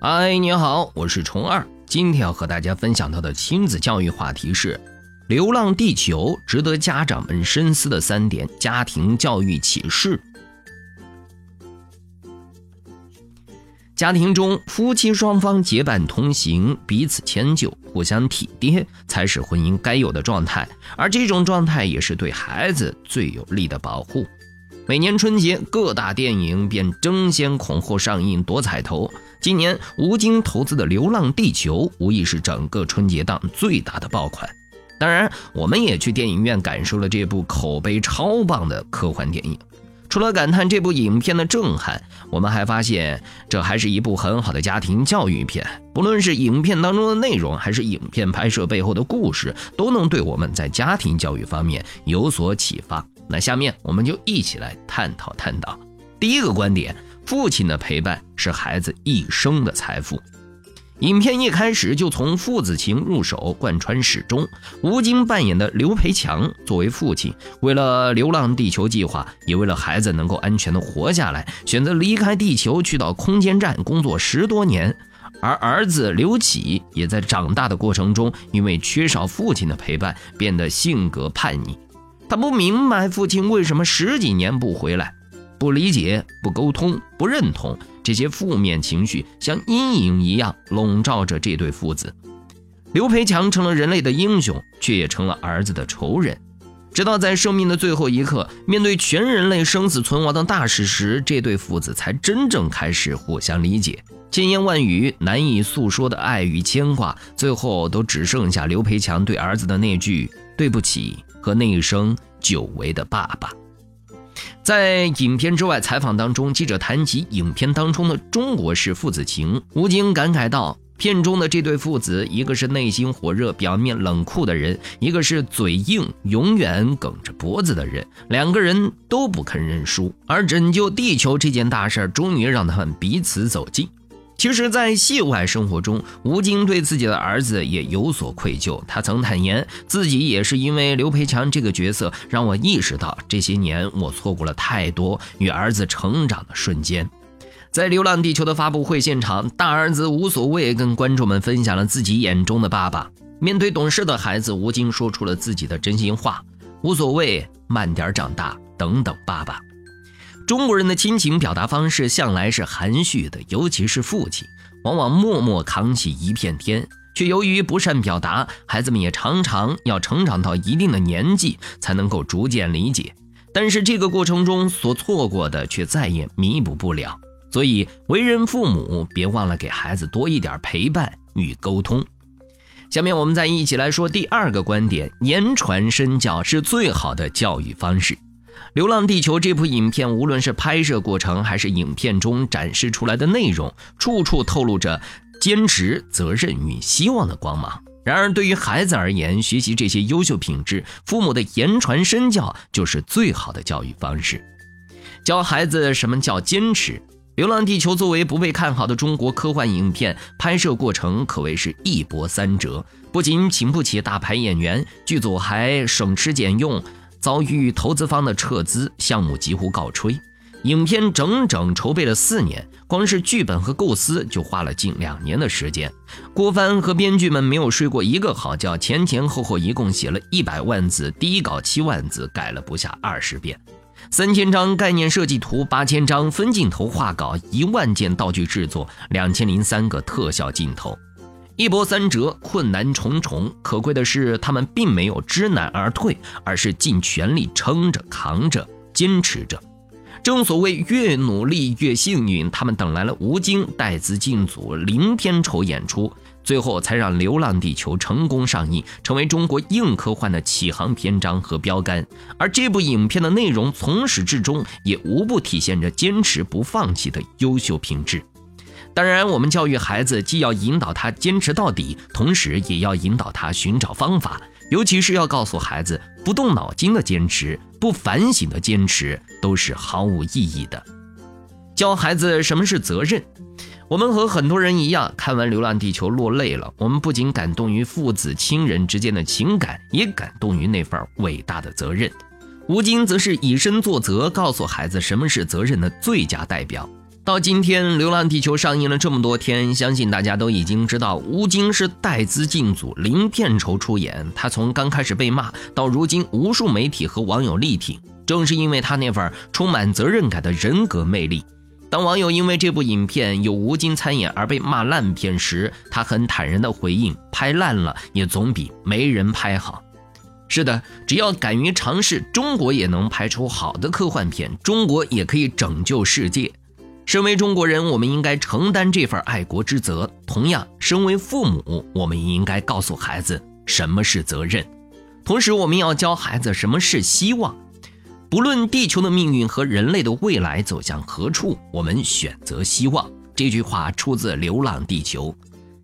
嗨，你好，我是虫二。今天要和大家分享到的亲子教育话题是《流浪地球》，值得家长们深思的三点家庭教育启示。家庭中，夫妻双方结伴同行，彼此迁就，互相体贴，才是婚姻该有的状态。而这种状态，也是对孩子最有力的保护。每年春节，各大电影便争先恐后上映夺彩头。今年吴京投资的《流浪地球》无疑是整个春节档最大的爆款。当然，我们也去电影院感受了这部口碑超棒的科幻电影。除了感叹这部影片的震撼，我们还发现这还是一部很好的家庭教育片。不论是影片当中的内容，还是影片拍摄背后的故事，都能对我们在家庭教育方面有所启发。那下面我们就一起来探讨探讨。第一个观点，父亲的陪伴是孩子一生的财富。影片一开始就从父子情入手，贯穿始终。吴京扮演的刘培强作为父亲，为了流浪地球计划，也为了孩子能够安全的活下来，选择离开地球去到空间站工作十多年。而儿子刘启也在长大的过程中，因为缺少父亲的陪伴，变得性格叛逆。他不明白父亲为什么十几年不回来，不理解、不沟通、不认同，这些负面情绪像阴影一样笼罩着这对父子。刘培强成了人类的英雄，却也成了儿子的仇人。直到在生命的最后一刻，面对全人类生死存亡的大事时，这对父子才真正开始互相理解。千言万语难以诉说的爱与牵挂，最后都只剩下刘培强对儿子的那句“对不起”。和那一声久违的爸爸，在影片之外采访当中，记者谈及影片当中的中国式父子情，吴京感慨道：“片中的这对父子，一个是内心火热、表面冷酷的人，一个是嘴硬、永远梗着脖子的人，两个人都不肯认输，而拯救地球这件大事，终于让他们彼此走近。”其实，在戏外生活中，吴京对自己的儿子也有所愧疚。他曾坦言，自己也是因为刘培强这个角色，让我意识到这些年我错过了太多与儿子成长的瞬间。在《流浪地球》的发布会现场，大儿子无所谓跟观众们分享了自己眼中的爸爸。面对懂事的孩子，吴京说出了自己的真心话：“无所谓，慢点长大，等等爸爸。”中国人的亲情表达方式向来是含蓄的，尤其是父亲，往往默默扛起一片天，却由于不善表达，孩子们也常常要成长到一定的年纪才能够逐渐理解。但是这个过程中所错过的，却再也弥补不了。所以，为人父母，别忘了给孩子多一点陪伴与沟通。下面我们再一起来说第二个观点：言传身教是最好的教育方式。《流浪地球》这部影片，无论是拍摄过程，还是影片中展示出来的内容，处处透露着坚持、责任与希望的光芒。然而，对于孩子而言，学习这些优秀品质，父母的言传身教就是最好的教育方式。教孩子什么叫坚持？《流浪地球》作为不被看好的中国科幻影片，拍摄过程可谓是一波三折，不仅请不起大牌演员，剧组还省吃俭用。遭遇投资方的撤资，项目几乎告吹。影片整整筹备了四年，光是剧本和构思就花了近两年的时间。郭帆和编剧们没有睡过一个好觉，前前后后一共写了一百万字，第一稿七万字，改了不下二十遍。三千张概念设计图，八千张分镜头画稿，一万件道具制作，两千零三个特效镜头。一波三折，困难重重。可贵的是，他们并没有知难而退，而是尽全力撑着、扛着、坚持着。正所谓越努力越幸运，他们等来了吴京带资进组，零片酬演出，最后才让《流浪地球》成功上映，成为中国硬科幻的启航篇章和标杆。而这部影片的内容从始至终也无不体现着坚持不放弃的优秀品质。当然，我们教育孩子，既要引导他坚持到底，同时也要引导他寻找方法。尤其是要告诉孩子，不动脑筋的坚持，不反省的坚持，都是毫无意义的。教孩子什么是责任。我们和很多人一样，看完《流浪地球》落泪了。我们不仅感动于父子亲人之间的情感，也感动于那份伟大的责任。吴京则是以身作则，告诉孩子什么是责任的最佳代表。到今天，《流浪地球》上映了这么多天，相信大家都已经知道，吴京是带资进组，零片酬出演。他从刚开始被骂，到如今无数媒体和网友力挺，正是因为他那份充满责任感的人格魅力。当网友因为这部影片有吴京参演而被骂烂片时，他很坦然地回应：“拍烂了也总比没人拍好。”是的，只要敢于尝试，中国也能拍出好的科幻片，中国也可以拯救世界。身为中国人，我们应该承担这份爱国之责。同样，身为父母，我们也应该告诉孩子什么是责任。同时，我们要教孩子什么是希望。不论地球的命运和人类的未来走向何处，我们选择希望。这句话出自《流浪地球》。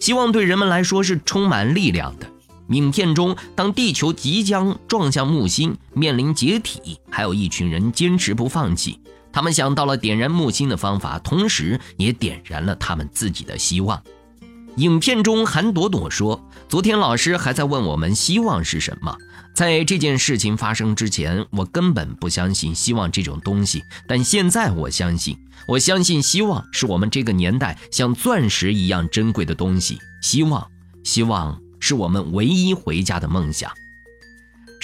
希望对人们来说是充满力量的。影片中，当地球即将撞向木星，面临解体，还有一群人坚持不放弃。他们想到了点燃木星的方法，同时也点燃了他们自己的希望。影片中，韩朵朵说：“昨天老师还在问我们希望是什么。在这件事情发生之前，我根本不相信希望这种东西。但现在我相信，我相信希望是我们这个年代像钻石一样珍贵的东西。希望，希望是我们唯一回家的梦想。”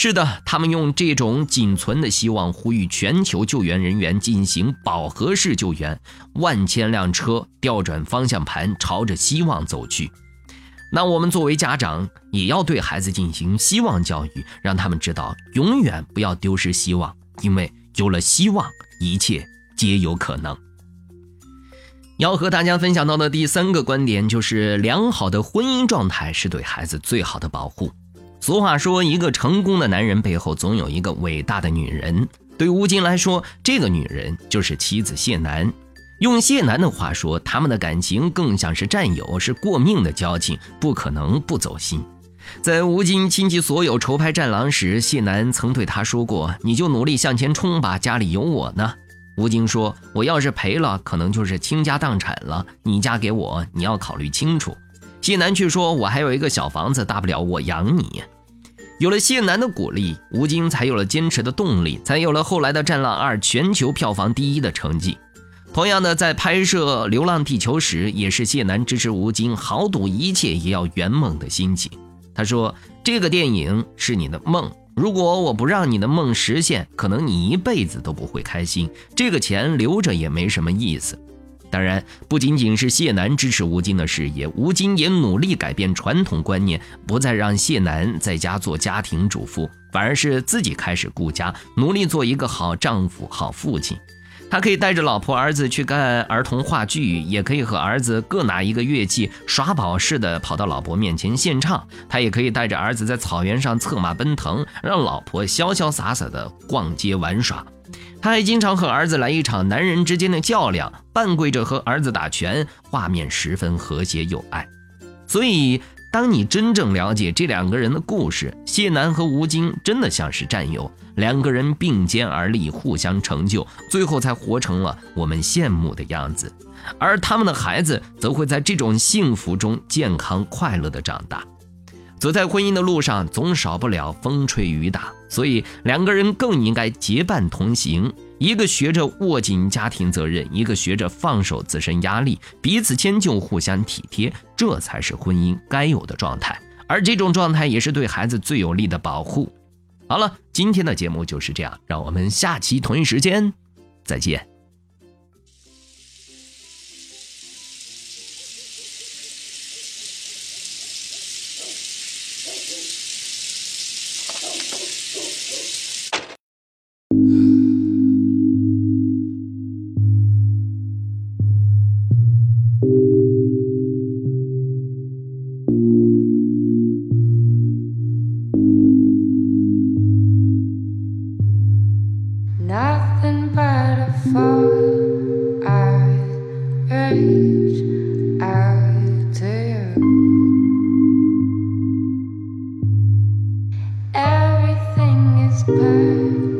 是的，他们用这种仅存的希望呼吁全球救援人员进行饱和式救援，万千辆车调转方向盘，朝着希望走去。那我们作为家长，也要对孩子进行希望教育，让他们知道永远不要丢失希望，因为有了希望，一切皆有可能。要和大家分享到的第三个观点就是，良好的婚姻状态是对孩子最好的保护。俗话说，一个成功的男人背后总有一个伟大的女人。对吴京来说，这个女人就是妻子谢楠。用谢楠的话说，他们的感情更像是战友，是过命的交情，不可能不走心。在吴京倾其所有筹拍《战狼》时，谢楠曾对他说过：“你就努力向前冲吧，家里有我呢。”吴京说：“我要是赔了，可能就是倾家荡产了。你嫁给我，你要考虑清楚。”谢楠却说：“我还有一个小房子，大不了我养你。”有了谢楠的鼓励，吴京才有了坚持的动力，才有了后来的《战狼二》全球票房第一的成绩。同样的，在拍摄《流浪地球》时，也是谢楠支持吴京豪赌一切也要圆梦的心情。他说：“这个电影是你的梦，如果我不让你的梦实现，可能你一辈子都不会开心。这个钱留着也没什么意思。”当然，不仅仅是谢楠支持吴京的事业，吴京也努力改变传统观念，不再让谢楠在家做家庭主妇，反而是自己开始顾家，努力做一个好丈夫、好父亲。他可以带着老婆、儿子去干儿童话剧，也可以和儿子各拿一个乐器，耍宝似的跑到老婆面前献唱。他也可以带着儿子在草原上策马奔腾，让老婆潇潇洒洒的逛街玩耍。他还经常和儿子来一场男人之间的较量，半跪着和儿子打拳，画面十分和谐有爱。所以，当你真正了解这两个人的故事，谢楠和吴京真的像是战友，两个人并肩而立，互相成就，最后才活成了我们羡慕的样子。而他们的孩子则会在这种幸福中健康快乐的长大。走在婚姻的路上，总少不了风吹雨打，所以两个人更应该结伴同行。一个学着握紧家庭责任，一个学着放手自身压力，彼此迁就，互相体贴，这才是婚姻该有的状态。而这种状态也是对孩子最有力的保护。好了，今天的节目就是这样，让我们下期同一时间再见。whisper.